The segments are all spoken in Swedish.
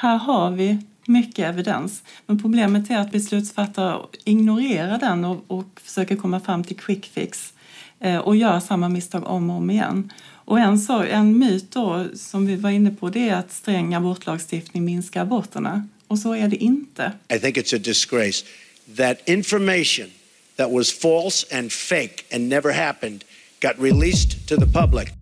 Här har vi mycket evidens. Men problemet är att beslutsfattare ignorerar den och, och försöker komma fram till quick fix eh, och gör samma misstag om och om igen. Och en, så, en myt då, som vi var inne på det är att sträng abortlagstiftning minskar aborterna. Och så är det inte. I think it's a disgrace that information that was false and fake and never happened got released to the public.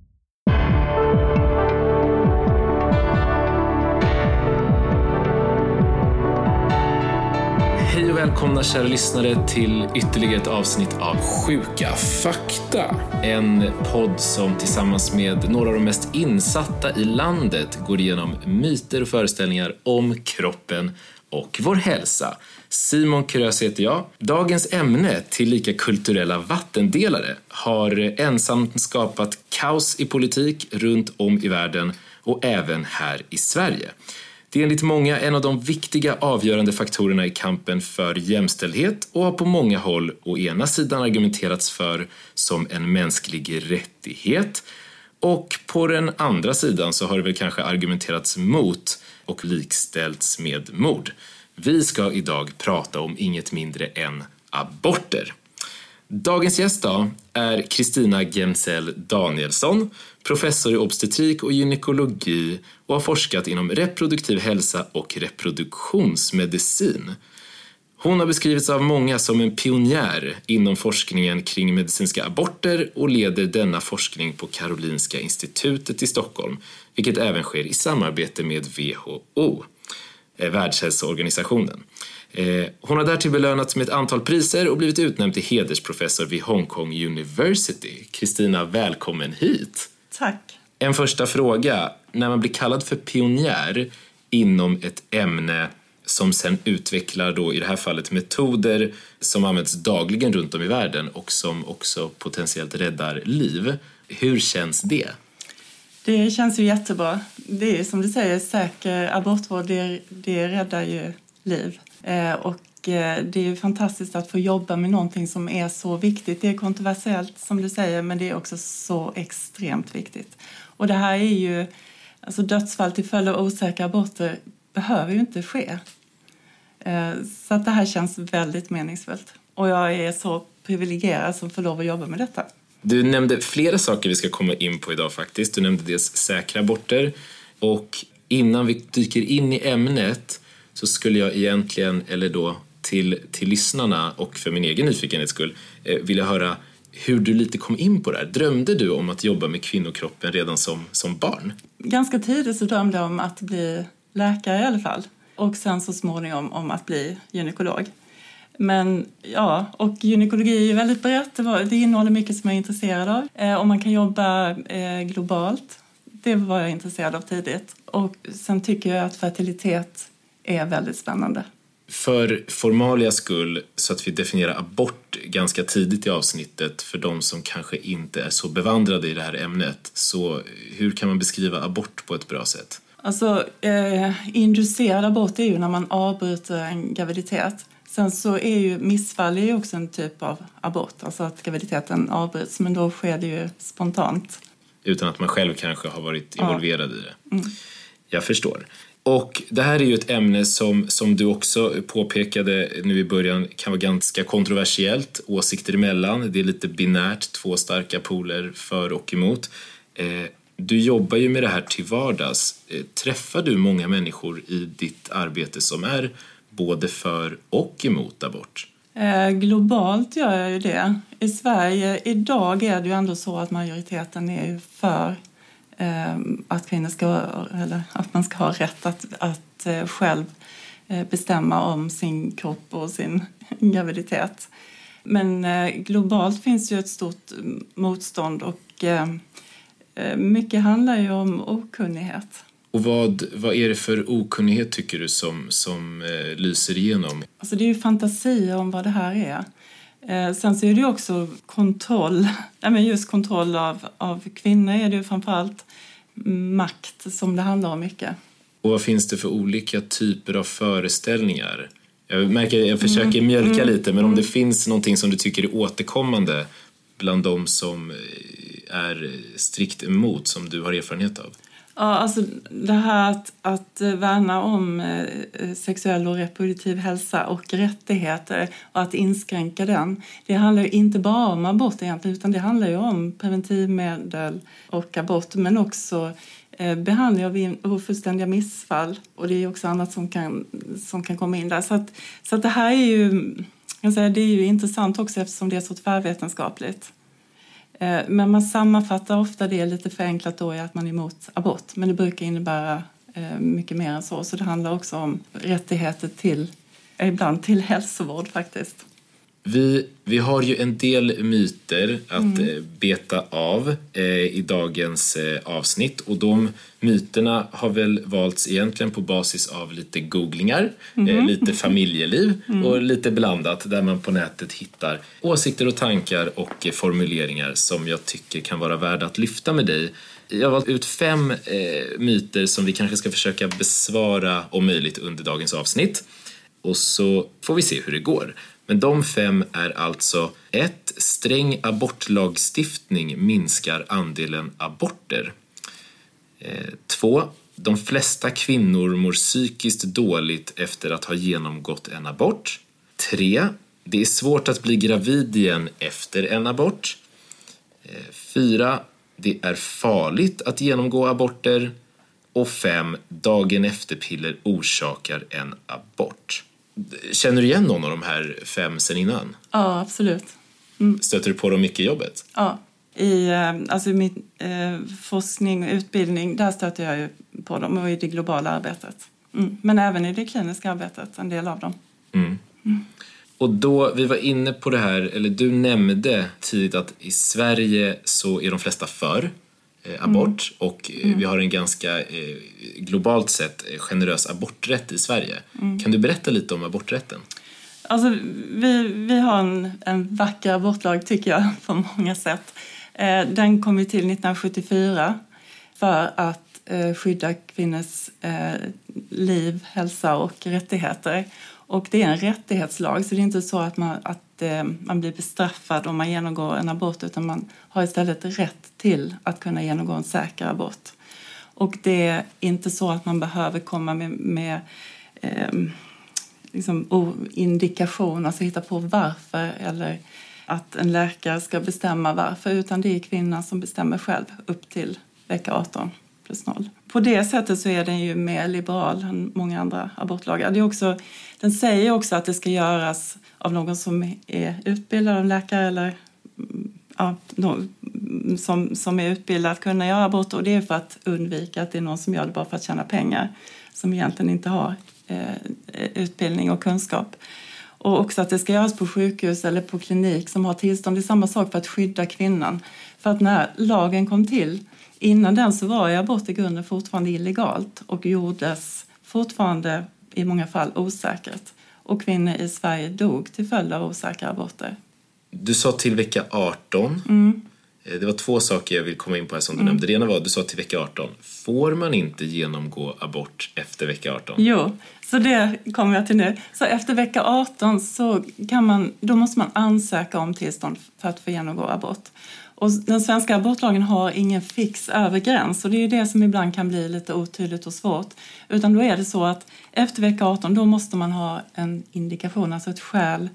Välkomna kära lyssnare till ytterligare ett avsnitt av Sjuka fakta. En podd som tillsammans med några av de mest insatta i landet går igenom myter och föreställningar om kroppen och vår hälsa. Simon Krös heter jag. Dagens ämne, tillika kulturella vattendelare, har ensamt skapat kaos i politik runt om i världen och även här i Sverige. Det är enligt många en av de viktiga avgörande faktorerna i kampen för jämställdhet och har på många håll å ena sidan argumenterats för som en mänsklig rättighet och på den andra sidan så har det väl kanske argumenterats mot och likställts med mord. Vi ska idag prata om inget mindre än aborter. Dagens gäst då är Kristina Gemsell Danielsson, professor i obstetrik och gynekologi och har forskat inom reproduktiv hälsa och reproduktionsmedicin. Hon har beskrivits av många som en pionjär inom forskningen kring medicinska aborter och leder denna forskning på Karolinska institutet i Stockholm, vilket även sker i samarbete med WHO, eh, Världshälsoorganisationen. Eh, hon har därtill belönats med ett antal priser och blivit utnämnd till hedersprofessor vid Hong Kong University. Kristina, välkommen hit! Tack. En första fråga. När man blir kallad för pionjär inom ett ämne som sen utvecklar då i det här fallet metoder som används dagligen runt om i världen och som också potentiellt räddar liv. Hur känns det? Det känns ju jättebra. Det är som du säger, säker abortvård, det, det räddar ju liv. Eh, och eh, det är fantastiskt att få jobba med någonting som är så viktigt. Det är kontroversiellt som du säger, men det är också så extremt viktigt. Och det här är ju, alltså dödsfall till följd av osäkra aborter behöver ju inte ske. Eh, så att det här känns väldigt meningsfullt. Och jag är så privilegierad som får lov att jobba med detta. Du nämnde flera saker vi ska komma in på idag faktiskt. Du nämnde dels säkra aborter och innan vi dyker in i ämnet så skulle jag egentligen, eller då till, till lyssnarna och för min egen nyfikenhets skull, eh, vilja höra hur du lite kom in på det här. Drömde du om att jobba med kvinnokroppen redan som, som barn? Ganska tidigt så drömde jag om att bli läkare i alla fall. Och sen så småningom om att bli gynekolog. Men ja, och gynekologi är ju väldigt brett. Det, det innehåller mycket som jag är intresserad av. Eh, och man kan jobba eh, globalt. Det var jag intresserad av tidigt. Och sen tycker jag att fertilitet är väldigt spännande. För formalias skull, så att vi definierar abort ganska tidigt i avsnittet för de som kanske inte är så bevandrade i det här ämnet. Så hur kan man beskriva abort på ett bra sätt? Alltså, eh, inducerad abort är ju när man avbryter en graviditet. Sen så är ju missfall är ju också en typ av abort, alltså att graviditeten avbryts, men då sker det ju spontant. Utan att man själv kanske har varit involverad ja. i det. Mm. Jag förstår. Och det här är ju ett ämne som, som du också påpekade nu i början kan vara ganska kontroversiellt, åsikter emellan. Det är lite binärt, två starka poler för och emot. Eh, du jobbar ju med det här till vardags. Eh, träffar du många människor i ditt arbete som är både för och emot abort? Eh, globalt gör jag ju det. I Sverige idag är det ju ändå så att majoriteten är för att kvinnor ska, eller att man ska ha rätt att, att eh, själv eh, bestämma om sin kropp och sin graviditet. Men eh, globalt finns ju ett stort motstånd och eh, mycket handlar ju om okunnighet. Och vad, vad är det för okunnighet tycker du som, som lyser igenom? Alltså det är ju fantasier om vad det här är. Eh, sen så är det också kontroll, ja, men just kontroll av, av kvinnor är det ju framförallt makt som det handlar om mycket. Och vad finns det för olika typer av föreställningar? Jag märker jag försöker mm. mjölka mm. lite, men om det mm. finns någonting som du tycker är återkommande bland de som är strikt emot, som du har erfarenhet av? Ja, alltså det här att, att värna om eh, eh, sexuell och reproduktiv hälsa och rättigheter och att inskränka den. Det handlar ju inte bara om abort egentligen utan det handlar ju om preventivmedel och abort men också eh, behandling av ofullständiga missfall och det är också annat som kan, som kan komma in där. Så, att, så att det här är ju, jag säga, det är ju intressant också eftersom det är så tvärvetenskapligt. Eh, men man sammanfattar ofta det lite förenklat då i att man är emot abort. Men det brukar innebära eh, mycket mer än så. Så det handlar också om rättigheter till, eh, ibland till hälsovård faktiskt. Vi, vi har ju en del myter att mm. Eh, beta av eh, i dagens eh, avsnitt och de myterna har väl valts egentligen på basis av lite googlingar, mm. eh, lite familjeliv mm. och lite blandat där man på nätet hittar åsikter och tankar och formuleringar som jag tycker kan vara värda att lyfta med dig. Jag har valt ut fem eh, myter som vi kanske ska försöka besvara om möjligt under dagens avsnitt och så får vi se hur det går. Men de fem är alltså 1. Sträng abortlagstiftning minskar andelen aborter. Eh, 2. De flesta kvinnor mår psykiskt dåligt efter att ha genomgått en abort. 3. Det är svårt att bli gravid igen efter en abort. Eh, 4. Det är farligt att genomgå aborter. Och 5. Dagen efter-piller orsakar en abort. Känner du igen någon av de här fem sen innan? Ja, absolut. Mm. Stöter du på dem mycket i jobbet? Ja. I eh, alltså min eh, forskning och utbildning, där stöter jag ju på dem och i det globala arbetet. Mm. Men även i det kliniska arbetet, en del av dem. Mm. mm. Och då, vi var inne på det här, eller du nämnde tidigt att i Sverige så är de flesta för abort mm. och eh, mm. vi har en ganska eh, globalt sett generös aborträtt i Sverige. Mm. Kan du berätta lite om aborträtten? Alltså, vi, vi har en, en vacker abortlag tycker jag på många sätt. Den kom ju till 1974 för att skydda kvinnors liv, hälsa och rättigheter. Och det är en rättighetslag, så det är inte så att man, att, eh, man blir bestraffad om man genomgår en abort utan man har istället rätt till att kunna genomgå en säker abort. Och det är inte så att man behöver komma med, med eh, liksom indikation, alltså hitta på varför eller att en läkare ska bestämma varför utan det är kvinnan som bestämmer själv upp till vecka 18 plus 0. På det sättet så är den ju mer liberal än många andra abortlagar. Det är också, den säger också att det ska göras av någon som är utbildad, en läkare eller ja, som, som är utbildad att kunna göra abort och det är för att undvika att det är någon som gör det bara för att tjäna pengar som egentligen inte har eh, utbildning och kunskap. Och också att det ska göras på sjukhus eller på klinik som har tillstånd. Det är samma sak för att skydda kvinnan. För att när lagen kom till, innan den så var abort i grunden fortfarande illegalt och gjordes fortfarande i många fall osäkert. Och kvinnor i Sverige dog till följd av osäkra aborter. Du sa till vecka 18. Mm. Eh, det var två saker jag vill komma in på här som du mm. nämnde. Det ena var du sa till vecka 18. Får man inte genomgå abort efter vecka 18? Jo, så det kommer jag till nu. Så efter vecka 18 så kan man, då måste man ansöka om tillstånd för att få genomgå abort. Och den svenska abortlagen har ingen fix övre gräns och det är det som ibland kan bli lite otydligt och svårt. Utan då är det så att efter vecka 18 då måste man ha en indikation, alltså ett skäl.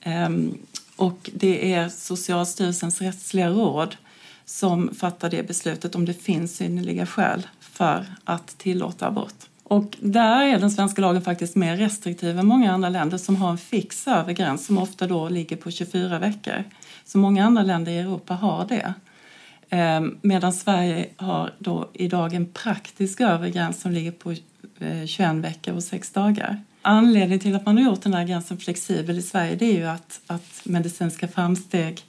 Ehm, och det är Socialstyrelsens rättsliga råd som fattar det beslutet om det finns synnerliga skäl för att tillåta abort. Och där är den svenska lagen faktiskt mer restriktiv än många andra länder som har en fix övre gräns som ofta då ligger på 24 veckor. Så många andra länder i Europa har det. Ehm, medan Sverige har då idag en praktisk övre gräns som ligger på eh, 21 veckor och 6 dagar. Anledningen till att man har gjort den här gränsen flexibel i Sverige det är ju att, att medicinska framsteg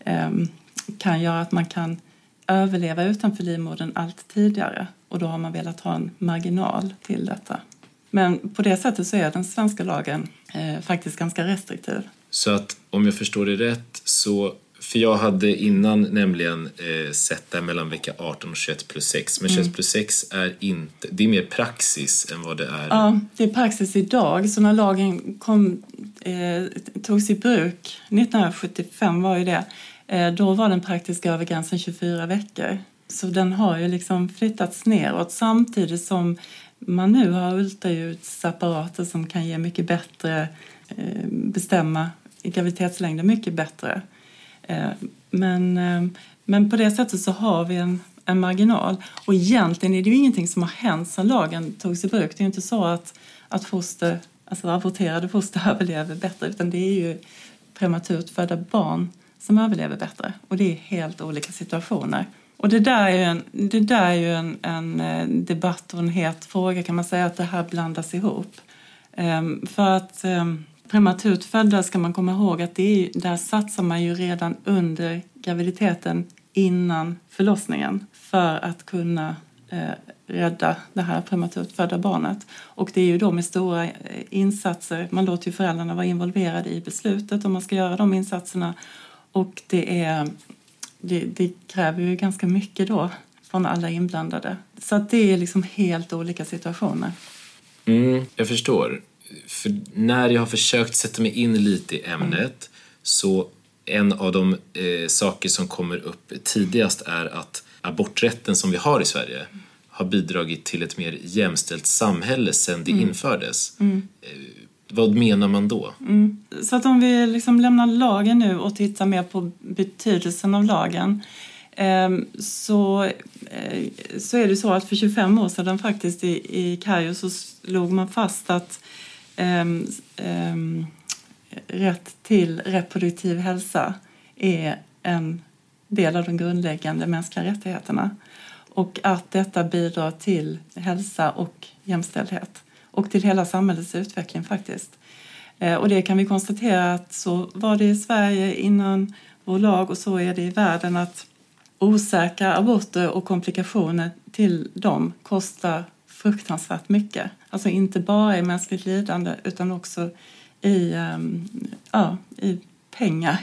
eh, kan göra att man kan överleva utanför livmodern allt tidigare och då har man velat ha en marginal till detta. Men på det sättet så är den svenska lagen eh, faktiskt ganska restriktiv. Så att om jag förstår det rätt så för jag hade innan nämligen eh, sett det mellan vecka 18 och 21 plus 6. Men mm. 21 plus 6 är inte, det är mer praxis än vad det är. Ja, det är praxis idag. Så när lagen kom, eh, togs i bruk 1975 var ju det. Eh, då var den praktiska övergränsen 24 veckor. Så den har ju liksom flyttats neråt samtidigt som man nu har ultraljudsapparater som kan ge mycket bättre, eh, bestämma graviditetslängden mycket bättre. Eh, men, eh, men på det sättet så har vi en, en marginal. Och egentligen är det ju ingenting som har hänt sedan lagen togs i bruk. Det är ju inte så att, att foster, alltså aborterade foster överlever bättre utan det är ju prematurt födda barn som överlever bättre. Och det är helt olika situationer. Och det där är ju en, det där är ju en, en eh, debatt och en het fråga kan man säga att det här blandas ihop. Ehm, för att ehm, prematurt födda ska man komma ihåg att det är, där satsar man ju redan under graviditeten innan förlossningen för att kunna eh, rädda det här prematurt födda barnet. Och det är ju då med stora eh, insatser, man låter ju föräldrarna vara involverade i beslutet om man ska göra de insatserna och det, är, det, det kräver ju ganska mycket då från alla inblandade. Så att det är liksom helt olika situationer. Mm, jag förstår. För när jag har försökt sätta mig in lite i ämnet så en av de eh, saker som kommer upp tidigast är att aborträtten som vi har i Sverige har bidragit till ett mer jämställt samhälle sedan det mm. infördes. Mm. Eh, vad menar man då? Mm. Så att om vi liksom lämnar lagen nu och tittar mer på betydelsen av lagen ehm, så, eh, så är det så att för 25 år sedan faktiskt i, i Kajo så slog man fast att um, um, rätt till reproduktiv hälsa är en del av de grundläggande mänskliga rättigheterna och att detta bidrar till hälsa och jämställdhet och till hela samhällets utveckling faktiskt. Ehm, och det kan vi konstatera att så var det i Sverige innan vår lag och så är det i världen att osäkra aborter och komplikationer till dem kostar fruktansvärt mycket. Alltså inte bara i mänskligt lidande utan också i, ehm, ja, i pengar.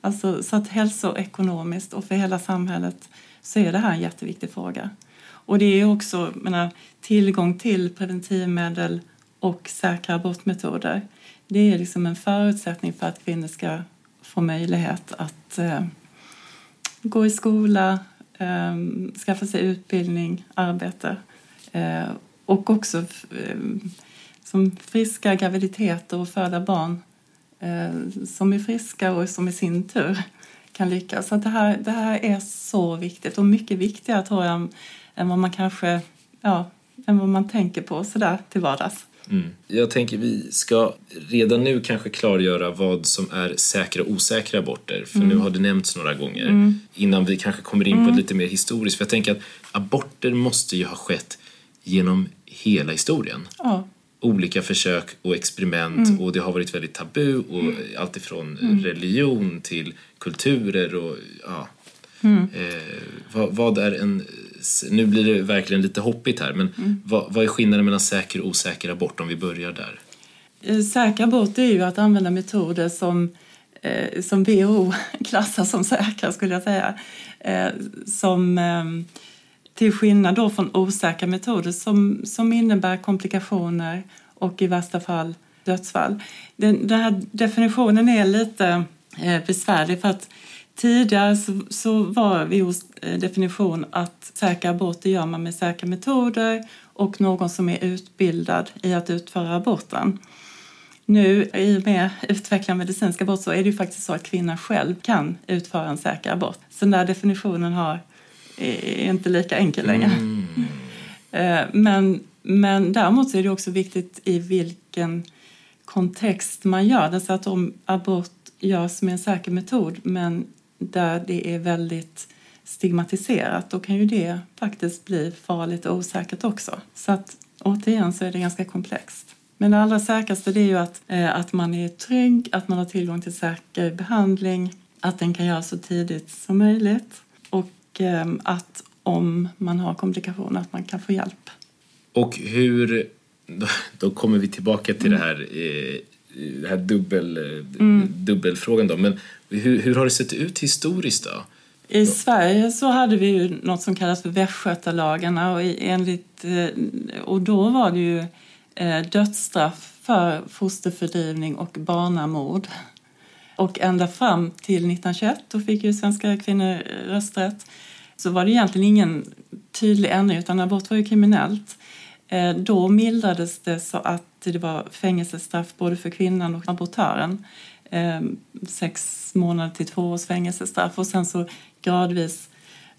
Alltså, så att hälsoekonomiskt och för hela samhället så är det här en jätteviktig fråga. Och det är också menar, tillgång till preventivmedel och säkra abortmetoder. Det är liksom en förutsättning för att kvinnor ska få möjlighet att eh, gå i skola, eh, skaffa sig utbildning, arbete och också eh, som friska graviditeter och föda barn eh, som är friska och som i sin tur kan lyckas. Så det, här, det här är så viktigt och mycket viktigare tror jag än vad man kanske ja, än vad man tänker på sådär till vardags. Mm. Jag tänker vi ska redan nu kanske klargöra vad som är säkra och osäkra aborter. För mm. nu har det nämnts några gånger. Mm. Innan vi kanske kommer in på mm. lite mer historiskt. För jag tänker att aborter måste ju ha skett genom hela historien. Ja. Olika försök och experiment mm. och det har varit väldigt tabu och mm. allt ifrån religion till kulturer och ja. Eh, vad, vad är en nu blir det verkligen lite hoppigt här, men mm. vad, vad, är skillnaden mellan säker och osäker abort om vi börjar där? Eh, säker abort är ju att använda metoder som, eh, som WHO klassar som säkra skulle jag säga. Eh, som, eh, till skillnad då från osäkra metoder som, som innebär komplikationer och i värsta fall dödsfall. Den, den här definitionen är lite eh, besvärlig för att Tidigare så, så var WHOs eh, definition att säkra aborter gör man med säkra metoder och någon som är utbildad i att utföra aborten. Nu i och med utvecklad medicinsk abort så är det ju faktiskt så att kvinnan själv kan utföra en säker abort. Så den där definitionen har, är inte lika enkel längre. Mm. Eh, men, men däremot så är det också viktigt i vilken kontext man gör den. Så att om abort görs med en säker metod men där det är väldigt stigmatiserat då kan ju det faktiskt bli farligt och osäkert också. Så att återigen så är det ganska komplext. Men det allra säkraste det är ju att, eh, att man är trygg, att man har tillgång till säker behandling, att den kan göras så tidigt som möjligt och eh, att om man har komplikationer att man kan få hjälp. Och hur, då kommer vi tillbaka till mm. det här eh, den här dubbel, mm. dubbelfrågan då. Men hur, hur har det sett ut historiskt då? I Sverige så hade vi ju något som kallas för västgötalagarna och, enligt, eh, och då var det ju eh, dödsstraff för fosterfördrivning och barnamord. Och ända fram till 1921 då fick ju svenska kvinnor rösträtt. så var det egentligen ingen tydlig ändring utan abort var ju kriminellt. Eh, då mildrades det så att det var fängelsestraff både för kvinnan och abortören. Ehm, sex månader till två års fängelsestraff och sen så gradvis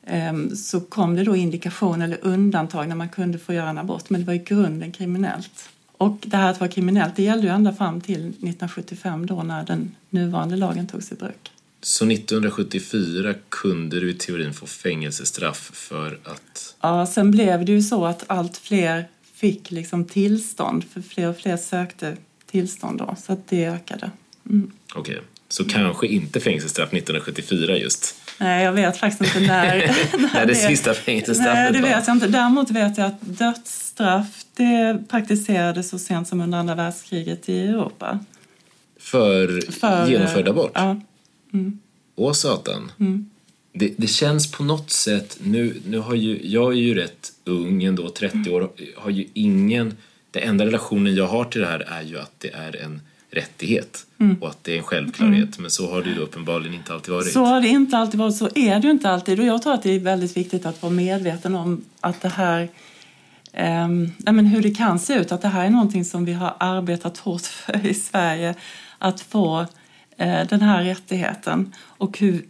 ehm, så kom det då indikation eller undantag när man kunde få göra en abort men det var i grunden kriminellt. Och det här att vara kriminellt det gällde ju ända fram till 1975 då när den nuvarande lagen togs i bruk. Så 1974 kunde du i teorin få fängelsestraff för att... Ja, sen blev det ju så att allt fler fick liksom tillstånd, för fler och fler sökte tillstånd då, så att det ökade. Mm. Okej, okay. så kanske inte fängelsestraff 1974 just? Nej, jag vet faktiskt inte när, när, det, det sista fängelsestraffet Nej, det vet jag inte. Däremot vet jag att dödsstraff det praktiserades så sent som under andra världskriget i Europa. För, för genomförd abort? Ja. Mm. Åh satan. Mm. Det, det, känns på något sätt, nu, nu har ju, jag är ju rätt ung ändå, 30 år, har ju ingen, den enda relationen jag har till det här är ju att det är en rättighet mm. och att det är en självklarhet. Mm. Men så har det ju uppenbarligen inte alltid varit. Så har det inte alltid varit, så är det ju inte alltid. Och jag tror att det är väldigt viktigt att vara medveten om att det här Um, men hur det kan se ut, att det här är någonting som vi har arbetat hårt för i Sverige, att få uh, den här rättigheten och hur,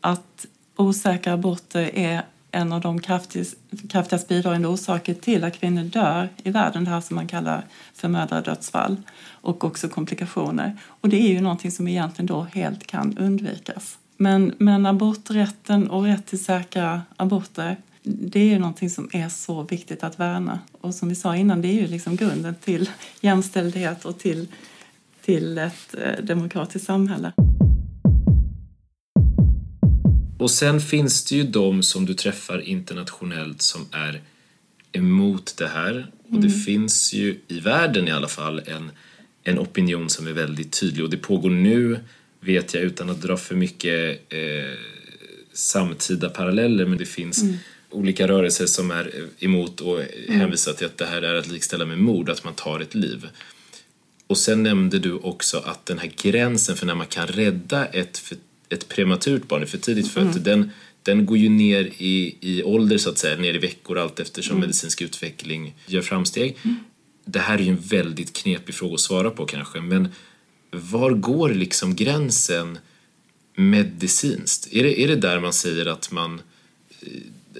att osäkra aborter är en av de kraftigast, kraftigast bidragande orsaker till att kvinnor dör i världen, det här som man kallar för mödradödsfall och också komplikationer. Och det är ju någonting som egentligen då helt kan undvikas. Men, men aborträtten och rätt till säkra aborter det är ju någonting som är så viktigt att värna. Och som vi sa innan, det är ju liksom grunden till jämställdhet och till, till ett eh, demokratiskt samhälle. Och sen finns det ju de som du träffar internationellt som är emot det här. Och mm. det finns ju i världen i alla fall en, en opinion som är väldigt tydlig och det pågår nu, vet jag utan att dra för mycket eh, samtida paralleller, men det finns mm. olika rörelser som är emot och mm. hänvisar till att det här är att likställa med mord, att man tar ett liv. Och sen nämnde du också att den här gränsen för när man kan rädda ett för ett prematurt barn, är för tidigt fött, mm. den, den går ju ner i, i ålder så att säga, ner i veckor allt eftersom mm. medicinsk utveckling gör framsteg. Mm. Det här är ju en väldigt knepig fråga att svara på kanske, men var går liksom gränsen medicinskt? Är det, är det där man säger att man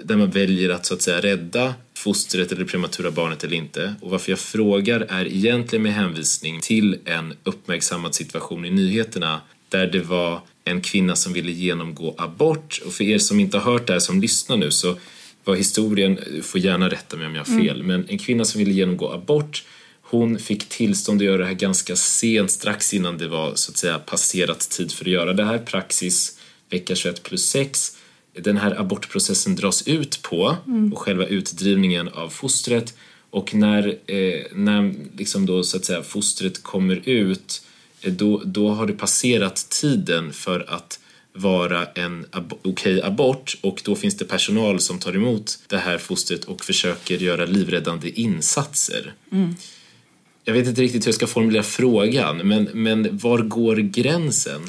där man väljer att så att säga rädda fostret eller det prematura barnet eller inte. Och varför jag frågar är egentligen med hänvisning till en uppmärksammad situation i nyheterna där det var en kvinna som ville genomgå abort. Och för er som inte har hört det här som lyssnar nu så var historien, får gärna rätta mig om jag har mm. fel, mm. men en kvinna som ville genomgå abort hon fick tillstånd att göra det här ganska sent, strax innan det var så att säga passerat tid för att göra det här. Praxis vecka 21 plus 6. Den här abortprocessen dras ut på mm. och själva utdrivningen av fostret och när, eh, när liksom då så att säga fostret kommer ut Eh, då, då har det passerat tiden för att vara en ab okej okay abort och då finns det personal som tar emot det här fostret och försöker göra livräddande insatser. Mm. Jag vet inte riktigt hur jag ska formulera frågan, men, men var går gränsen?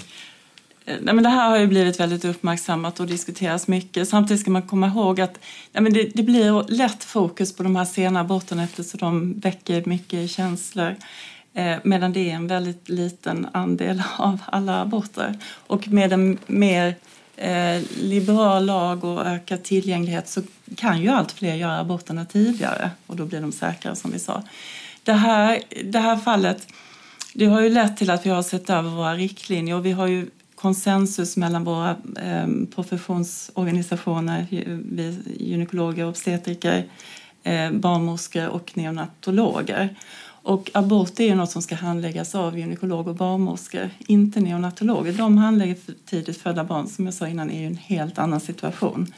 Eh, nej, men det här har ju blivit väldigt uppmärksammat och diskuteras mycket. Samtidigt ska man komma ihåg att nej, men det, det blir lätt fokus på de här sena aborterna eftersom de väcker mycket känslor. Eh, medan det är en väldigt liten andel av alla aborter. Och med en mer eh, liberal lag och ökad tillgänglighet så kan ju allt fler göra aborterna tidigare och då blir de säkrare som vi sa. Det här, det här fallet det har ju lett till att vi har sett över våra riktlinjer och vi har ju konsensus mellan våra eh, professionsorganisationer, vi gynekologer, obstetriker, eh, barnmorskor och neonatologer. Och abort är ju något som ska handläggas av gynekolog och barnmorskor, inte neonatologer. De handlägger för tidigt födda barn, som jag sa innan, är ju en helt annan situation.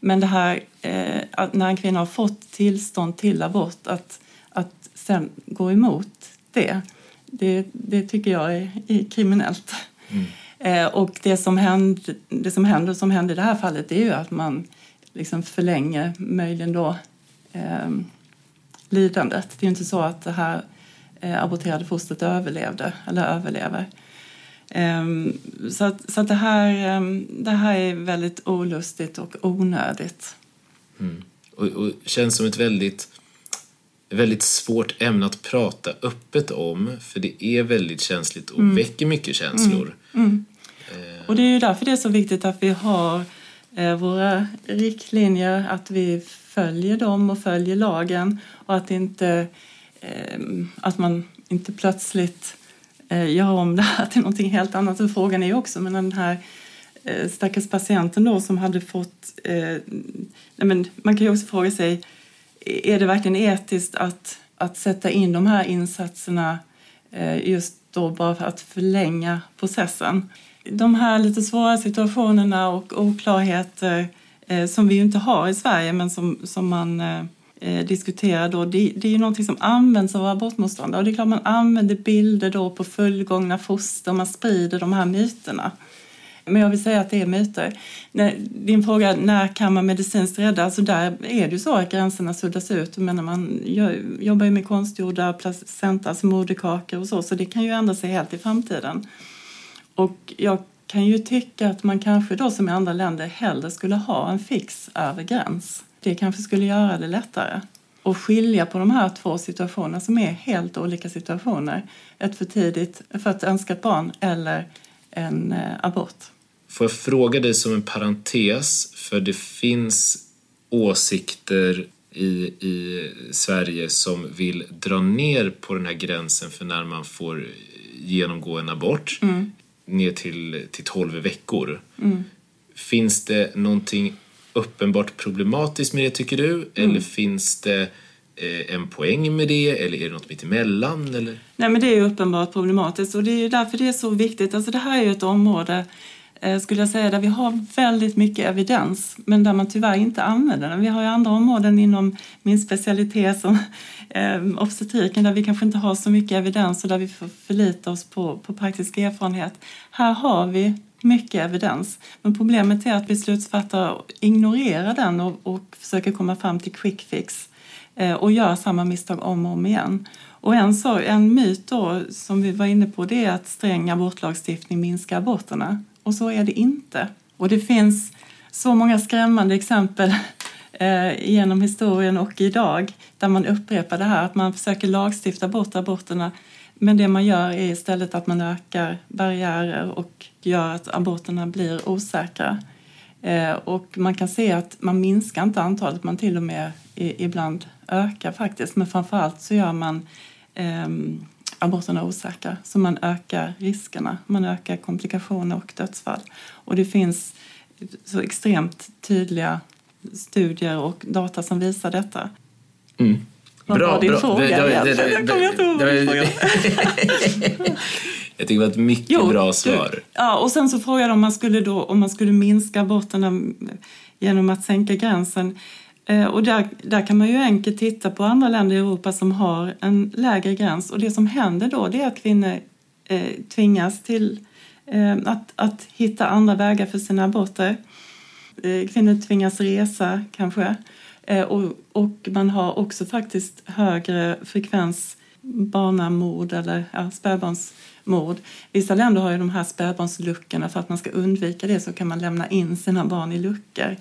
Men det här, eh, när en kvinna har fått tillstånd till abort, att, att sen gå emot det, det, det tycker jag är, är kriminellt. Mm. Eh, och det som, händer, det som händer, som händer i det här fallet, är ju att man liksom förlänger möjligen då eh, lidandet. Det är inte så att det här eh, aborterade fostret överlevde eller överlever. Ehm, så att, så att det, här, ehm, det här är väldigt olustigt och onödigt. Mm. Och, och känns som ett väldigt, väldigt svårt ämne att prata öppet om för det är väldigt känsligt och mm. väcker mycket känslor. Mm. mm. Och det är ju därför det är så viktigt att vi har eh, våra riktlinjer, att vi följer dem och följer lagen och att, inte, Ehm, att man inte plötsligt eh, gör om det här till någonting helt annat. Och frågan är ju också, men den här eh, stackars patienten då som hade fått... Eh, nej men man kan ju också fråga sig, är det verkligen etiskt att, att sätta in de här insatserna eh, just då bara för att förlänga processen? De här lite svåra situationerna och oklarheter eh, som vi ju inte har i Sverige men som, som man eh, eh, diskuterar då, det, det är ju någonting som används av abortmotståndare och det är klart man använder bilder då på fullgångna foster, man sprider de här myterna. Men jag vill säga att det är myter. Din fråga, när kan man medicinskt rädda? Alltså där är det ju så att gränserna suddas ut. Men man jobbar ju med konstgjorda placenta, alltså moderkakor och så, så det kan ju ändra sig helt i framtiden. Och jag kan ju tycka att man kanske då som i andra länder hellre skulle ha en fix över gräns. Det kanske skulle göra det lättare att skilja på de här två situationerna som är helt olika situationer. Ett för tidigt för ett önskat barn eller en eh, abort. Får jag fråga dig som en parentes, för det finns åsikter i, i Sverige som vill dra ner på den här gränsen för när man får genomgå en abort. Mm ner till, till 12 veckor. Mm. Finns det någonting uppenbart problematiskt med det tycker du? Mm. Eller finns det eh, en poäng med det eller är det något mitt emellan? Eller? Nej men det är uppenbart problematiskt och det är därför det är så viktigt. Alltså det här är ju ett område Eh, skulle jag säga, där vi har väldigt mycket evidens men där man tyvärr inte använder den. Vi har ju andra områden inom min specialitet som eh, obstetriken där vi kanske inte har så mycket evidens och där vi får förlita oss på, på praktisk erfarenhet. Här har vi mycket evidens. Men problemet är att beslutsfattare ignorerar den och, och försöker komma fram till quick fix eh, och gör samma misstag om och om igen. Och en, så, en myt då, som vi var inne på det är att sträng abortlagstiftning minskar aborterna och så är det inte. Och det finns så många skrämmande exempel eh, genom historien och idag där man upprepar det här att man försöker lagstifta bort aborterna men det man gör är istället att man ökar barriärer och gör att aborterna blir osäkra. Eh, och man kan se att man minskar inte antalet, man till och med ibland ökar faktiskt. Men framförallt så gör man eh, aborterna osäkra. Så man ökar riskerna, man ökar komplikationer och dödsfall. Och det finns så extremt tydliga studier och data som visar detta. Mm. Vad bra, var din bra. fråga det, det, det, Jag kommer inte ihåg Jag tycker det var ett mycket jo, bra svar. Du, ja, och sen så frågade jag om man skulle, då, om man skulle minska aborterna genom att sänka gränsen. Eh, och där, där kan man ju enkelt titta på andra länder i Europa som har en lägre gräns. Och det som händer då det är att kvinnor eh, tvingas till eh, att, att hitta andra vägar för sina aborter. Eh, kvinnor tvingas resa kanske. Eh, och, och man har också faktiskt högre frekvens barnamord eller ja, spädbarnsmord. Vissa länder har ju de här spädbarnsluckorna för att man ska undvika det så kan man lämna in sina barn i luckor.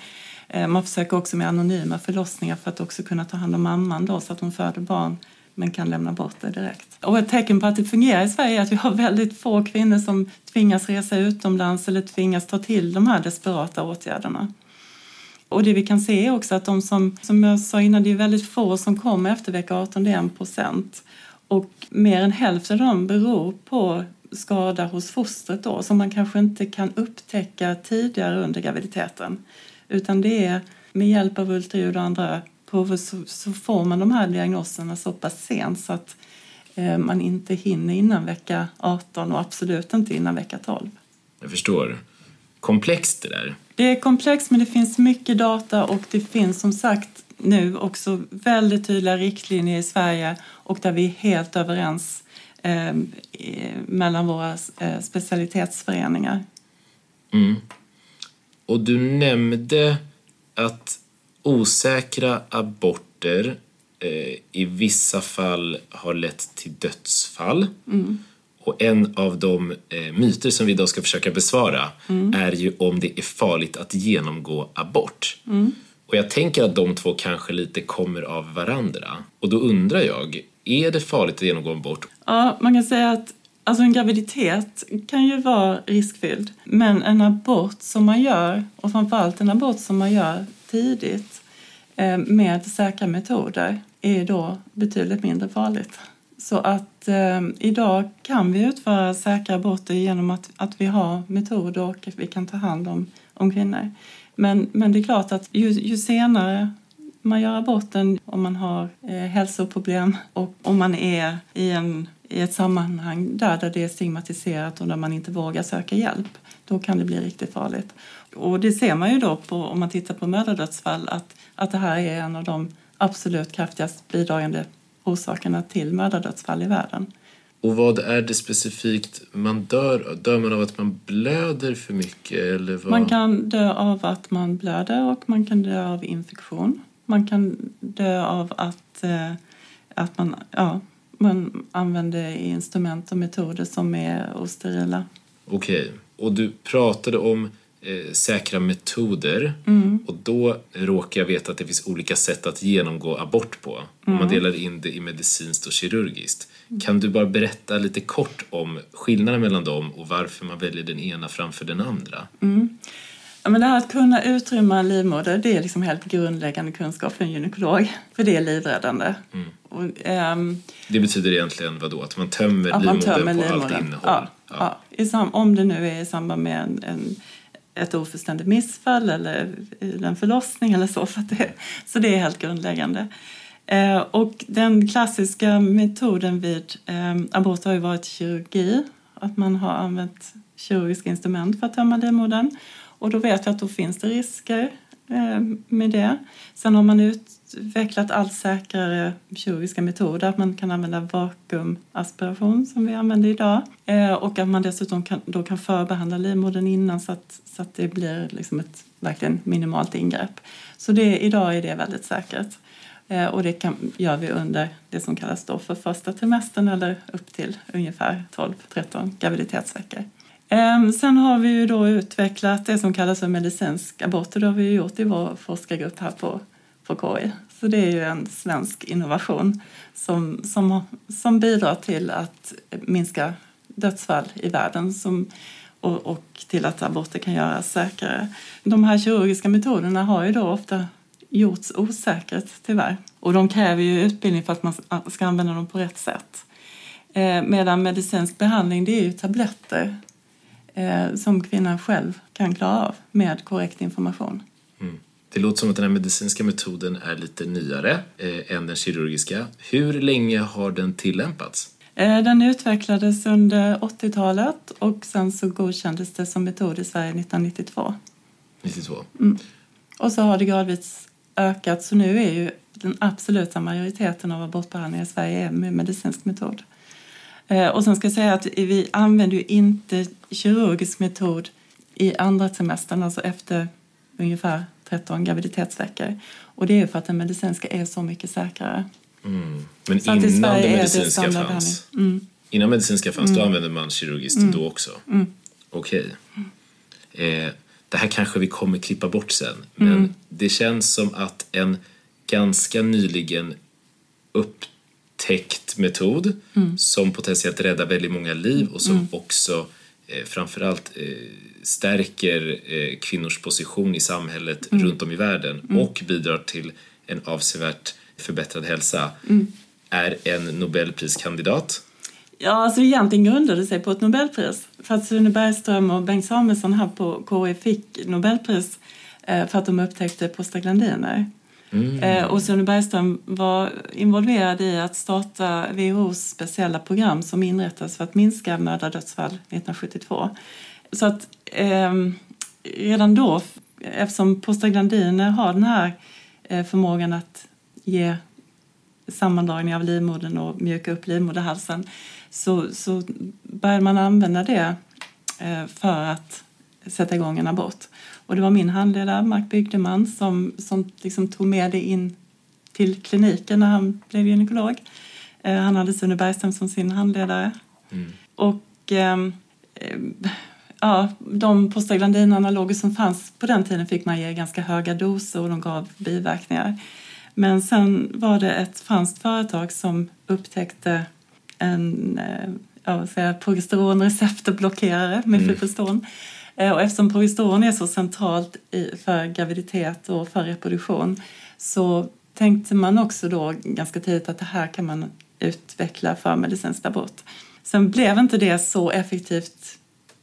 Eh, man försöker också med anonyma förlossningar för att också kunna ta hand om mamman då, så att hon föder barn men kan lämna bort det direkt. Och ett tecken på att det fungerar i Sverige är att vi har väldigt få kvinnor som tvingas resa utomlands eller tvingas ta till de här desperata åtgärderna. Och det vi kan se är också att de som, som jag sa innan, det är väldigt få som kommer efter vecka 18, det är en procent. Och mer än hälften av dem beror på skada hos fostret då, som man kanske inte kan upptäcka tidigare under graviditeten. Utan det är med hjälp av ultraljud och andra prover så, så får man de här diagnoserna så pass sent så att eh, man inte hinner innan vecka 18 och absolut inte innan vecka 12. Jag förstår. Komplext det där. Det är komplext men det finns mycket data och det finns som sagt nu också väldigt tydliga riktlinjer i Sverige och där vi är helt överens eh, mellan våra eh, specialitetsföreningar. Mm. Och du nämnde att osäkra aborter eh, i vissa fall har lett till dödsfall. Mm. Och en av de eh, myter som vi idag ska försöka besvara är ju om det är farligt att genomgå abort. Och jag tänker att de två kanske lite kommer av varandra. Och då undrar jag, är det farligt att genomgå abort? Ja, man kan säga att alltså en graviditet kan ju vara riskfylld. Men en abort som man gör, och framförallt en abort som man gör tidigt eh, med säkra metoder, är då betydligt mindre farligt. Så att eh, idag kan vi utföra säkra aborter genom att, att vi har metoder och att vi kan ta hand om, om kvinnor. Men, men det är klart att ju, ju senare man gör aborten, om man har eh, hälsoproblem och om man är i, en, i ett sammanhang där, där det är stigmatiserat och där man inte vågar söka hjälp, då kan det bli riktigt farligt. Och det ser man ju då på, om man tittar på mödradödsfall att, att det här är en av de absolut kraftigast bidragande orsakerna till mödradödsfall i världen. Och vad är det specifikt man dör av? Dör man av att man blöder för mycket eller vad? Man kan dö av att man blöder och man kan dö av infektion. Man kan dö av att, eh, att man, ja, man använder instrument och metoder som är osterila. Okej, och du pratade om eh, säkra metoder och då råkar jag veta att det finns olika sätt att genomgå abort på. Om man delar in det i medicinskt och kirurgiskt. Kan du bara berätta lite kort om skillnaden mellan dem och varför man väljer den ena framför den andra? Ja, men det här att kunna utrymma en livmoder det är liksom helt grundläggande kunskap för en gynekolog. För det är livräddande. Och, ehm, Det betyder egentligen vad då? Att man tömmer att man livmodern tömmer på allt livmodern. innehåll? Ja, ja. I sam- om det nu är i samband med en, en, ett ofullständigt missfall eller en förlossning eller så. För att det, så det är helt grundläggande. Eh, och den klassiska metoden vid eh, abort har ju varit kirurgi. Att man har använt kirurgiska instrument för att tömma livmodern. Och då vet jag att då finns det risker eh, med det. Sen har man utvecklat allt säkrare kirurgiska metoder. Att man kan använda vakuumaspiration som vi använder idag. Eh, och att man dessutom kan, då kan förbehandla livmodern innan så att, så att det blir liksom ett verkligen minimalt ingrepp. Så det, idag är det väldigt säkert. Eh, och det kan, gör vi under det som kallas då för första trimestern eller upp till ungefär 12-13 graviditetsveckor. Ehm, sen har vi ju då utvecklat det som kallas för medicinsk abort och det har vi gjort i vår forskargrupp här på, på KI. Så det är ju en svensk innovation som, som, som bidrar till att minska dödsfall i världen som, och, och till att aborter kan göras säkrare. De här kirurgiska metoderna har ju då ofta gjorts osäkert tyvärr. Och de kräver ju utbildning för att man ska använda dem på rätt sätt. Eh, medan medicinsk behandling det är ju tabletter eh, som kvinnan själv kan klara av med korrekt information. Det låter som att den här medicinska metoden är lite nyare eh, än den kirurgiska. Hur länge har den tillämpats? Eh, den utvecklades under 80-talet och sen så godkändes det som metod i Sverige 1992. 92? Och så har det gradvis ökat så nu är ju den absoluta majoriteten av abortbehandlingar i Sverige är med medicinsk metod. Eh, Och sen ska jag säga att vi använder ju inte kirurgisk metod i andra trimestern, alltså efter ungefär 13 graviditetsveckor. Och det är för att den medicinska är så mycket säkrare. Men Så innan det medicinska fanns? Innan medicinska fanns, då använde man kirurgiskt då också? Okej. Eh, det här kanske vi kommer klippa bort sen, men det känns som att en ganska nyligen upptäckt metod som potentiellt räddar väldigt många liv och som också framförallt eh, stärker eh, kvinnors position i samhället runt om i världen och bidrar till en avsevärt förbättrad hälsa är en Nobelpriskandidat. Ja, alltså egentligen grundade det sig på ett Nobelpris. För att Sune Bergström och Bengt Samuelsson här på KI fick Nobelpris eh, för att de upptäckte prostaglandiner. Mm. Eh, Och Sune Bergström var involverad i att starta WHOs speciella program som inrättades för att minska mödradödsfall 1972. Så att eh, redan då, eftersom prostaglandiner har den här eh, förmågan att ge sammandragning av livmodern och mjuka upp livmoderhalsen så, så började man använda det eh, för att sätta igång en abort. Och det var min handledare, Mark Bygdeman, som, som liksom tog med det in till kliniken när han blev gynekolog. Eh, han hade Sune Bergström som sin handledare. Mm. Och eh, ja, de prostaglandinanaloger som fanns på den tiden fick man ge ganska höga doser och de gav biverkningar. Men sen var det ett franskt företag som upptäckte en eh, ja, säga, progesteronreceptorblockerare, mifepriston. Mm. Eh, och eftersom progesteron är så centralt för graviditet och för reproduktion så tänkte man också då ganska tidigt att det här kan man utveckla för medicinsk abort. Sen blev inte det så effektivt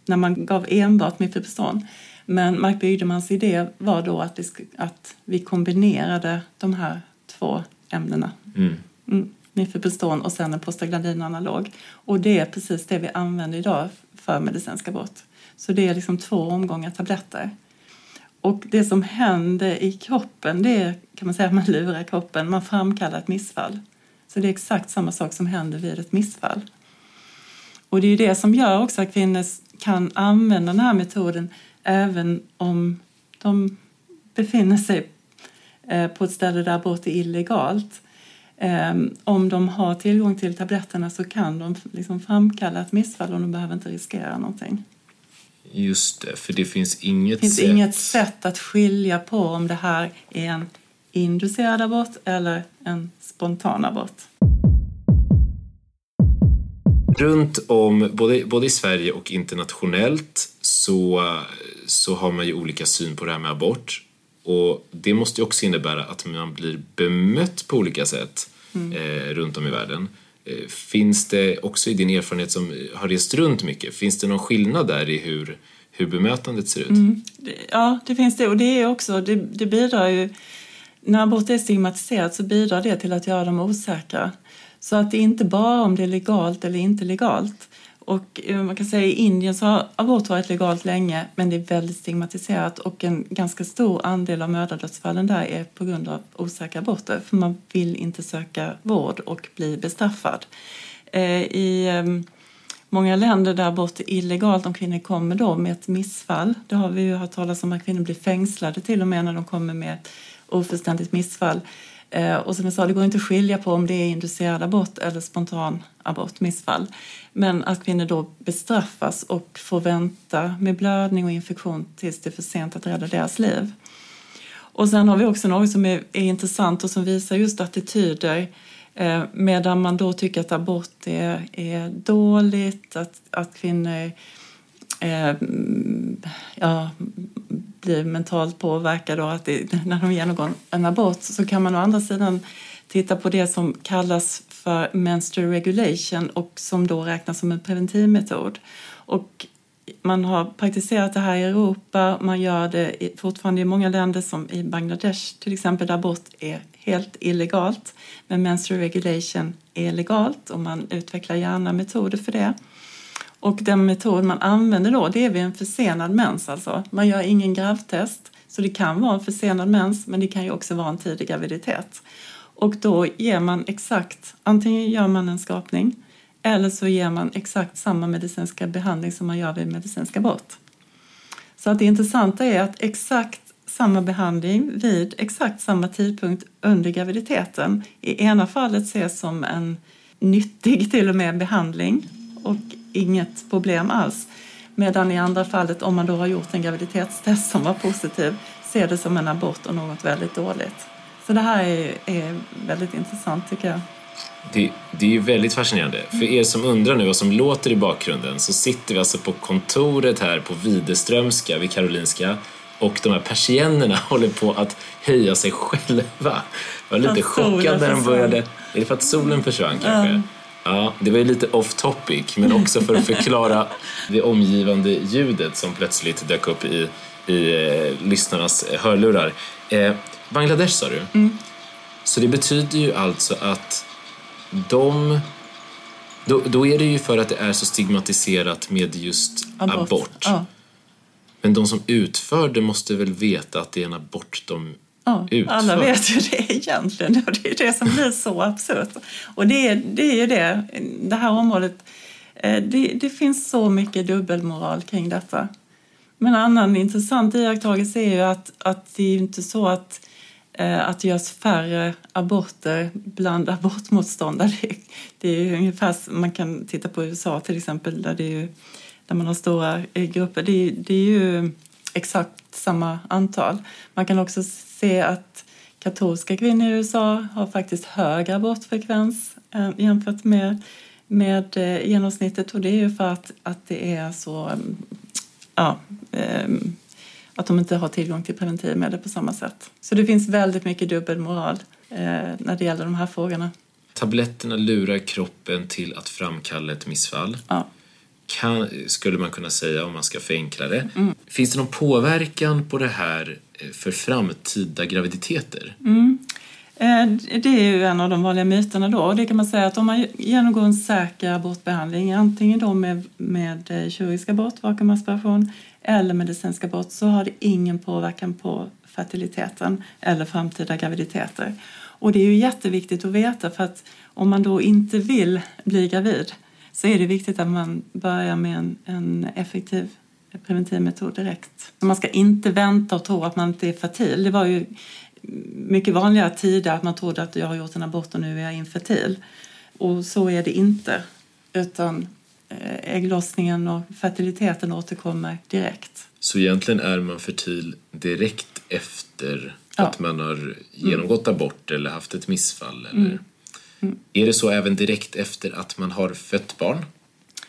när man gav enbart mifepriston. Men Mark Bygdemans idé var då att vi, att vi kombinerade de här två ämnena. Mm. Mm, mifepriston och sen en prostaglandinanalog. Och det är precis det vi använder idag för medicinsk abort. Så det är liksom två omgångar tabletter. Och det som händer i kroppen, det är kan man säga att man lurar kroppen, man framkallar ett missfall. Så det är exakt samma sak som händer vid ett missfall. Och det är det som gör också att kvinnor kan använda den här metoden även om de befinner sig eh, på ett ställe där abort är illegalt. Ehm, om de har tillgång till tabletterna så kan de liksom framkalla ett missfall och de behöver inte riskera någonting. Just det, för det finns inget det finns sätt... inget sätt att skilja på om det här är en inducerad abort eller en spontan abort. Runt om, både, både i Sverige och internationellt, så, så har man ju olika syn på det här med abort. Och det måste ju också innebära att man blir bemött på olika sätt mm. eh, runt om i världen. Eh, finns det också i din erfarenhet som har rest runt mycket, finns det någon skillnad där i hur, hur bemötandet ser ut? Mm. Ja, det finns det och det är också, det, det bidrar ju, när abort är stigmatiserat så bidrar det till att göra dem osäkra. Så att det är inte bara om det är legalt eller inte legalt. Och eh, man kan säga i Indien så har abort varit legalt länge men det är väldigt stigmatiserat och en ganska stor andel av mödradödsfallen där är på grund av osäkra aborter för man vill inte söka vård och bli bestraffad. Eh, I ehm, många länder där abort är illegalt, om kvinnor kommer då med ett missfall, det har vi ju hört talas om att kvinnor blir fängslade till och med när de kommer med ett ofullständigt missfall. Eh, och som jag sa, det går inte att skilja på om det är inducerad abort eller spontan abort, missfall. Men att kvinnor då bestraffas och får vänta med blödning och infektion tills det är för sent att rädda deras liv. Och sen har vi också något som är, är intressant och som visar just attityder. Eh, medan man då tycker att abort är, är dåligt, att, att kvinnor eh, ja, blir mentalt påverkade och att det, när de genomgår en abort så kan man å andra sidan titta på det som kallas för menstrual regulation och som då räknas som en preventivmetod. Och man har praktiserat det här i Europa, man gör det fortfarande i många länder som i Bangladesh till exempel där abort är helt illegalt. Men menstrual regulation är legalt och man utvecklar gärna metoder för det. Och den metod man använder då det är vid en försenad mens alltså. Man gör ingen gravtest så det kan vara en försenad mens men det kan ju också vara en tidig graviditet. Och då ger man exakt, antingen gör man en skapning eller så ger man exakt samma medicinska behandling som man gör vid medicinsk abort. Så att det intressanta är att exakt samma behandling vid exakt samma tidpunkt under graviditeten i ena fallet ses som en nyttig till och med behandling och inget problem alls. Medan i andra fallet, om man då har gjort en graviditetstest som var positiv, ser det som en abort och något väldigt dåligt. Så det här är, är väldigt intressant tycker jag. Det, det är ju väldigt fascinerande. För er som undrar nu vad som låter i bakgrunden så sitter vi alltså på kontoret här på Widerströmska vid Karolinska och de här persiennerna håller på att höja sig själva. Jag var lite chockad när de började. Är det för att solen försvann kanske? Mm. Ja, det var ju lite off topic, men också för att förklara det omgivande ljudet som plötsligt dök upp i, i eh, lyssnarnas hörlurar. Eh, Bangladesh sa du? Mm. Så det betyder ju alltså att de... Då, då är det ju för att det är så stigmatiserat med just abort. abort. Ja. Men de som utför det måste väl veta att det är en abort de Ja, utför. alla vet ju det egentligen. Det är det som blir så absurt. Och det är, det är ju det, det här området, eh, det, det finns så mycket dubbelmoral kring detta. Men en annan intressant iakttagelse är ju att, att det är inte så att Eh, att det görs färre aborter bland abortmotståndare. Det är ungefär, man kan titta på USA till exempel där, det är, där man har stora eh, grupper. Det, det är ju exakt samma antal. Man kan också se att katolska kvinnor i USA har faktiskt högre abortfrekvens eh, jämfört med, med eh, genomsnittet och det är ju för att, att det är så ja, eh, att de inte har tillgång till preventivmedel på samma sätt. Så det finns väldigt mycket dubbelmoral eh, när det gäller de här frågorna. Tabletterna lurar kroppen till att framkalla ett missfall. Ja. Kan, skulle man kunna säga om man ska förenkla det. Mm. Finns det någon påverkan på det här eh, för framtida graviditeter? Mm. Det är ju en av de vanliga myterna då. Det kan man säga att om man genomgår en säker abortbehandling, antingen då med, med kirurgisk abort, vakuumaspiration eller medicinsk abort så har det ingen påverkan på fertiliteten eller framtida graviditeter. Och det är ju jätteviktigt att veta för att om man då inte vill bli gravid så är det viktigt att man börjar med en, en effektiv preventivmetod direkt. Man ska inte vänta och tro att man inte är fertil. Det var ju mycket vanligare tidigare att man trodde att jag har gjort en abort och nu är jag infertil. Och så är det inte. Utan Eh, ägglossningen och fertiliteten återkommer direkt. Så egentligen är man fertil direkt efter ja. att man har genomgått mm. abort eller haft ett missfall? Eller? Mm. Mm. Är det så även direkt efter att man har fött barn?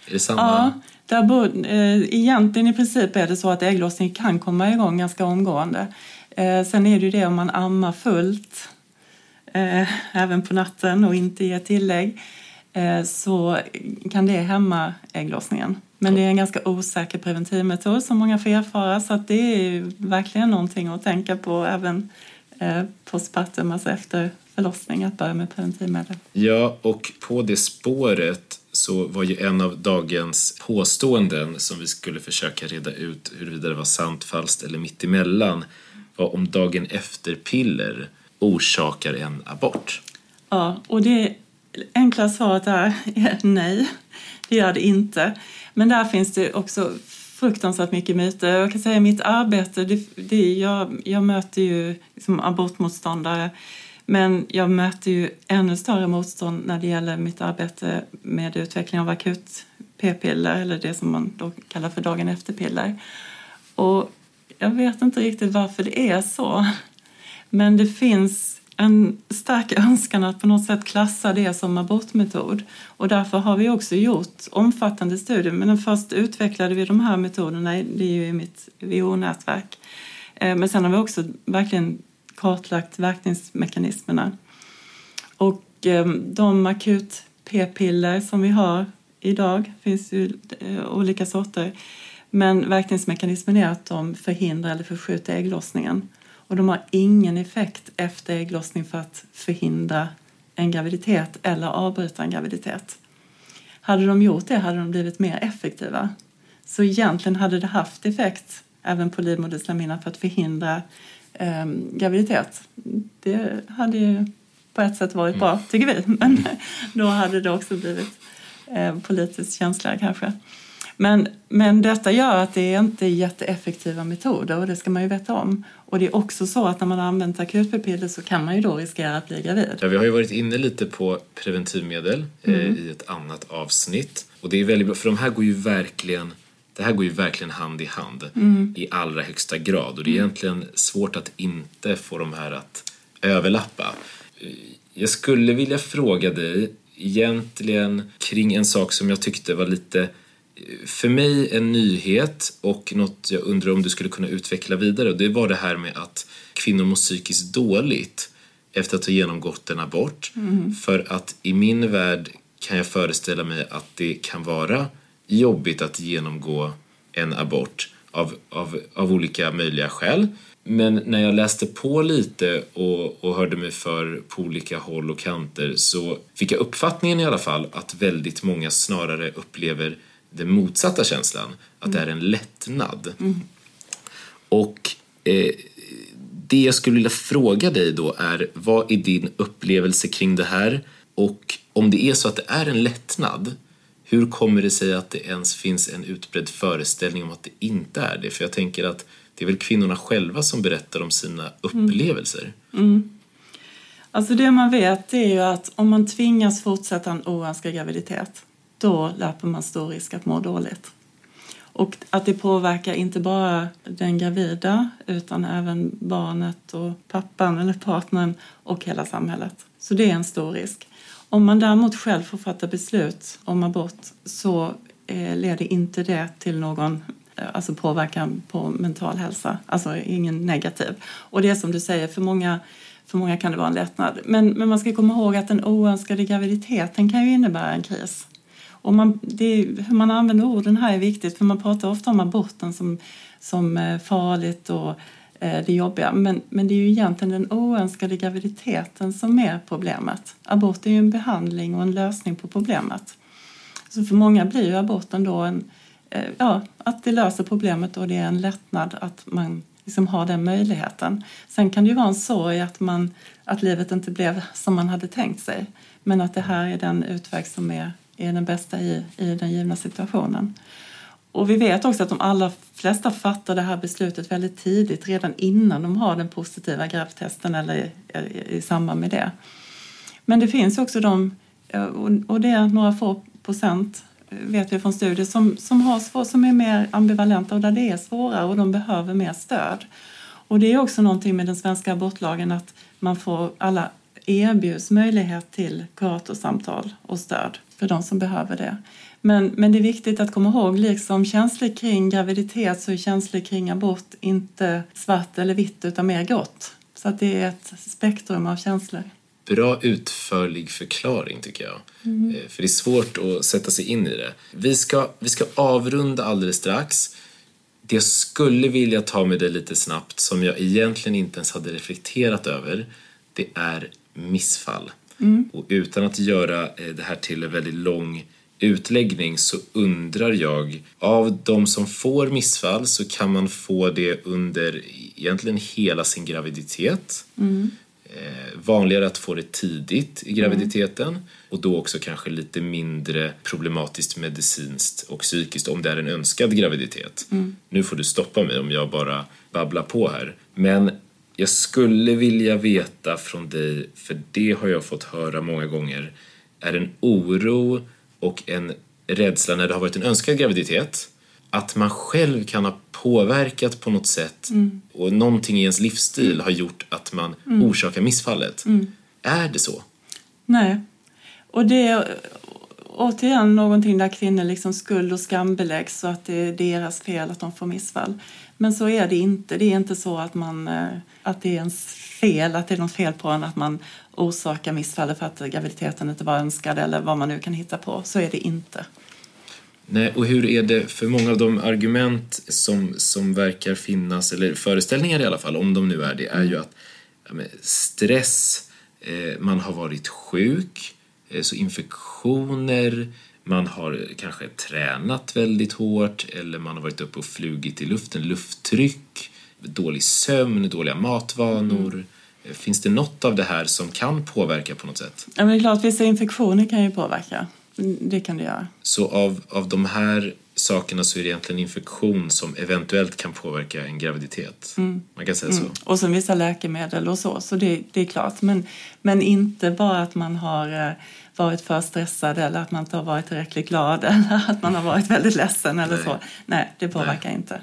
Är det samma? Ja, där bör, eh, egentligen i princip är det så att ägglossning kan komma igång ganska omgående. Eh, sen är det ju det om man ammar fullt eh, även på natten och inte ger tillägg Eh, så kan det hämma ägglossningen. Men det är en ganska osäker preventivmetod som många får erfara så att det är verkligen någonting att tänka på även eh, postpartum, alltså efter förlossning, att börja med preventivmedel. Ja, och på det spåret så var ju en av dagens påståenden som vi skulle försöka reda ut huruvida det var sant, falskt eller mittemellan var om dagen efter-piller orsakar en abort. Ja, och det enkla svaret är nej, det gör det inte. Men där finns det också fruktansvärt mycket myter. Jag kan säga mitt arbete, det, det, jag, jag möter ju liksom abortmotståndare men jag möter ju ännu större motstånd när det gäller mitt arbete med utveckling av akut p-piller eller det som man då kallar för dagen efter-piller. Och jag vet inte riktigt varför det är så. Men det finns en stark önskan att på något sätt klassa det som abortmetod. Och därför har vi också gjort omfattande studier. Men först utvecklade vi de här metoderna, det är ju i mitt WHO-nätverk. Eh, men sen har vi också verkligen kartlagt verkningsmekanismerna. Och ehm, de akut p-piller som vi har idag, finns ju eh, olika sorter, men verkningsmekanismen är att de förhindrar eller förskjuter ägglossningen. Och de har ingen effekt efter ägglossning för att förhindra en graviditet eller avbryta en graviditet. Hade de gjort det hade de blivit mer effektiva. Så egentligen hade det haft effekt även på livmoderslemhinnan för att förhindra eh, graviditet. Det hade ju på ett sätt varit bra, tycker vi. Men då hade det också blivit eh, politiskt känsligare kanske. Men, men detta gör att det är inte jätteeffektiva metoder och det ska man ju veta om. Och det är också så att när man har använt akutpiller så kan man ju då riskera att bli gravid. Ja, vi har ju varit inne lite på preventivmedel eh, mm. i ett annat avsnitt. Och det är väldigt bra, för de här går ju verkligen det här går ju verkligen hand i hand mm. i allra högsta grad och det är egentligen svårt att inte få de här att överlappa. Jag skulle vilja fråga dig egentligen kring en sak som jag tyckte var lite för mig en nyhet och något jag undrar om du skulle kunna utveckla vidare och det var det här med att kvinnor mår psykiskt dåligt efter att ha genomgått en abort. Mm. För att i min värld kan jag föreställa mig att det kan vara jobbigt att genomgå en abort av, av, av olika möjliga skäl. Men när jag läste på lite och, och hörde mig för på olika håll och kanter så fick jag uppfattningen i alla fall att väldigt många snarare upplever den motsatta känslan, att det är en lättnad. Mm. Och eh, det jag skulle vilja fråga dig då är, vad är din upplevelse kring det här? Och om det är så att det är en lättnad, hur kommer det sig att det ens finns en utbredd föreställning om att det inte är det? För jag tänker att det är väl kvinnorna själva som berättar om sina upplevelser. Alltså det man vet är ju att om man tvingas fortsätta en oönskad graviditet då löper man stor risk att må dåligt. Och att det påverkar inte bara den gravida utan även barnet och pappan eller partnern och hela samhället. Så det är en stor risk. Om man däremot själv får fatta beslut om abort så eh, leder inte det till någon eh, alltså påverkan på mental hälsa, alltså ingen negativ. Och det är som du säger, för många, för många kan det vara en lättnad. Men, men man ska komma ihåg att den oönskade graviditeten kan ju innebära en kris. Och man, det, hur man använder orden här är viktigt för man pratar ofta om aborten som, som eh, farligt och eh, det jobbiga. Men, men det är ju egentligen den oönskade graviditeten som är problemet. Abort är ju en behandling och en lösning på problemet. Så för många blir ju aborten då en, eh, ja, att det löser problemet och det är en lättnad att man liksom har den möjligheten. Sen kan det ju vara en sorg att, man, att livet inte blev som man hade tänkt sig. Men att det här är den utväg som är, är den bästa i, i den givna situationen. Och vi vet också att de allra flesta fattar det här beslutet väldigt tidigt, redan innan de har den positiva gravidtesten eller i, i, i samband med det. Men det finns också de, och det är några få procent vet vi från studier som, som, har svår, som är mer ambivalenta och där det är svårare och de behöver mer stöd. Och det är också någonting med den svenska abortlagen att man får alla erbjuds möjlighet till kuratorsamtal och stöd för de som behöver det. Men, men det är viktigt att komma ihåg, liksom känslor kring graviditet så är känslor kring abort inte svart eller vitt utan mer grått. Så att det är ett spektrum av känslor. Bra utförlig förklaring tycker jag. Eh, För det är svårt att sätta sig in i det. Vi ska, vi ska avrunda alldeles strax. Det jag skulle vilja ta med dig lite snabbt som jag egentligen inte ens hade reflekterat över det är missfall. Och utan att göra eh, det här till en väldigt lång utläggning så undrar jag, av de som får missfall så kan man få det under egentligen hela sin graviditet. Eh, vanligare att få det tidigt i graviditeten och då också kanske lite mindre problematiskt medicinskt och psykiskt om det är en önskad graviditet. Nu får du stoppa mig om jag bara babblar på här. Men jag skulle vilja veta från dig, för det har jag fått höra många gånger, är en oro och en rädsla när det har varit en önskad graviditet att man själv kan ha påverkat på något sätt och någonting i ens livsstil har gjort att man orsakar missfallet. Är det så? Nej. Och det är återigen någonting där kvinnor liksom skuld och skambeläggs så att det är deras fel att de får missfall. Men så är det inte. Det är inte så att, man, eh, att det är ens fel, att det är något fel på en, att man orsakar missfall för att graviditeten inte var önskad eller vad man nu kan hitta på. Så är det inte. Nej, och hur är det för många av de argument som, som verkar finnas, eller föreställningar i alla fall, om de nu är det, är ju att ja, stress, eh, man har varit sjuk, eh, så infektioner, man har kanske tränat väldigt hårt eller man har varit uppe och flugit i luften, lufttryck, dålig sömn, dåliga matvanor. Eh, Finns det något av det här som kan påverka på något sätt? Ja, men det är klart, vissa infektioner kan ju påverka. Det kan det göra. Så av, av de här sakerna så är det egentligen infektion som eventuellt kan påverka en graviditet. Man kan säga så. Och sen vissa läkemedel och så, så det, det är klart. Men, men inte bara att man har eh, varit för stressad eller att man inte har varit tillräckligt glad eller att man har varit väldigt ledsen eller Nej. så. Nej, det påverkar inte.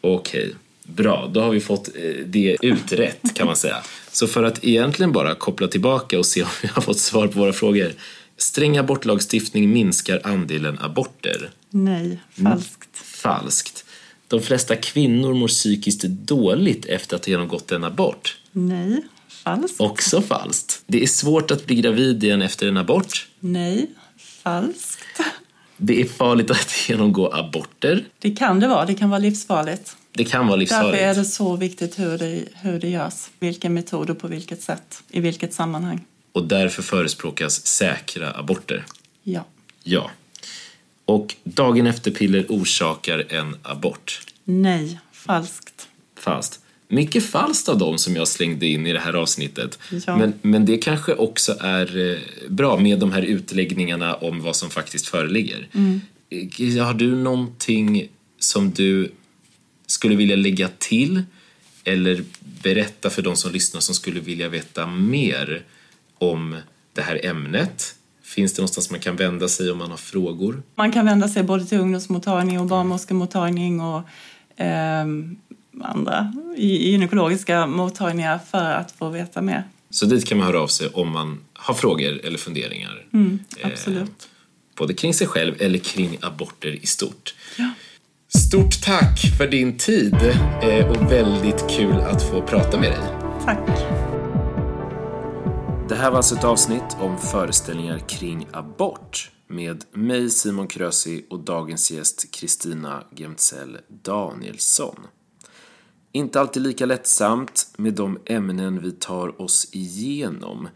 Okej, bra. Då har vi fått eh, det utrett kan man säga. Så för att egentligen bara koppla tillbaka och se om vi har fått svar på våra frågor. Sträng abortlagstiftning minskar andelen aborter. Nej, falskt. Falskt. De flesta kvinnor mår psykiskt dåligt efter att ha genomgått en abort. Nej, falskt. Också falskt. Det är svårt att bli gravid igen efter en abort. Nej, falskt. Det är farligt att genomgå aborter. Det kan det vara. Det kan vara livsfarligt. Det kan vara Därför är livsfarligt. det så viktigt hur det, hur det görs. Vilken metod och på vilket sätt. I vilket sammanhang. Och därför förespråkas säkra aborter. Ja. Ja. Och dagen efter piller orsakar en abort. Nej, falskt. Falskt. Mycket falskt av dem som jag slängde in i det här avsnittet. Ja. Men, men det kanske också är eh, bra med de här utläggningarna om vad som faktiskt föreligger. Mm. Eh, Har du någonting som du skulle vilja lägga till eller berätta för de som lyssnar som skulle vilja veta mer om det här ämnet? Finns det någonstans man kan vända sig om man har frågor? Man kan vända sig både till ungdomsmottagning och barnmorskemottagning och eh, andra gynekologiska mottagningar för att få veta mer. Så dit kan man höra av sig om man har frågor eller funderingar? Mm, absolut. Eh, både kring sig själv eller kring aborter i stort. Ja. Stort tack för din tid eh, och väldigt kul att få prata med dig. Tack. Det här var alltså ett avsnitt om föreställningar kring abort med mig Simon Krösi och dagens gäst Kristina Gemtzell Danielsson. Inte alltid lika lättsamt med de ämnen vi tar oss igenom.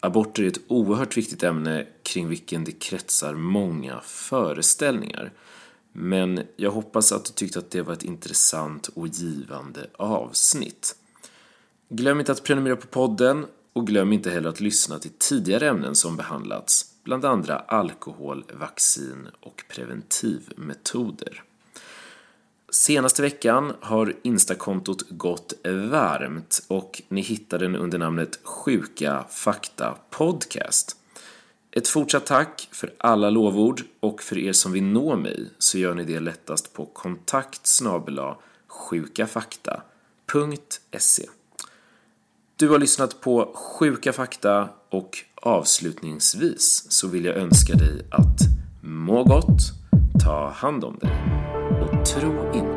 Aborter är ett oerhört viktigt ämne kring vilken det kretsar många föreställningar. Men jag hoppas att du tyckte att det var ett intressant och givande avsnitt. Glöm inte att prenumerera på podden och glöm inte heller att lyssna till tidigare ämnen som behandlats, bland andra alkohol, vaccin och preventivmetoder. Senaste veckan har Instakontot gått varmt och ni hittar den under namnet Sjuka Fakta Podcast. Ett fortsatt tack för alla lovord och för er som vill nå mig så gör ni det lättast på kontakt sjukafakta.se. Du har lyssnat på Sjuka Fakta och avslutningsvis så vill jag önska dig att må gott, ta hand om dig och tro inte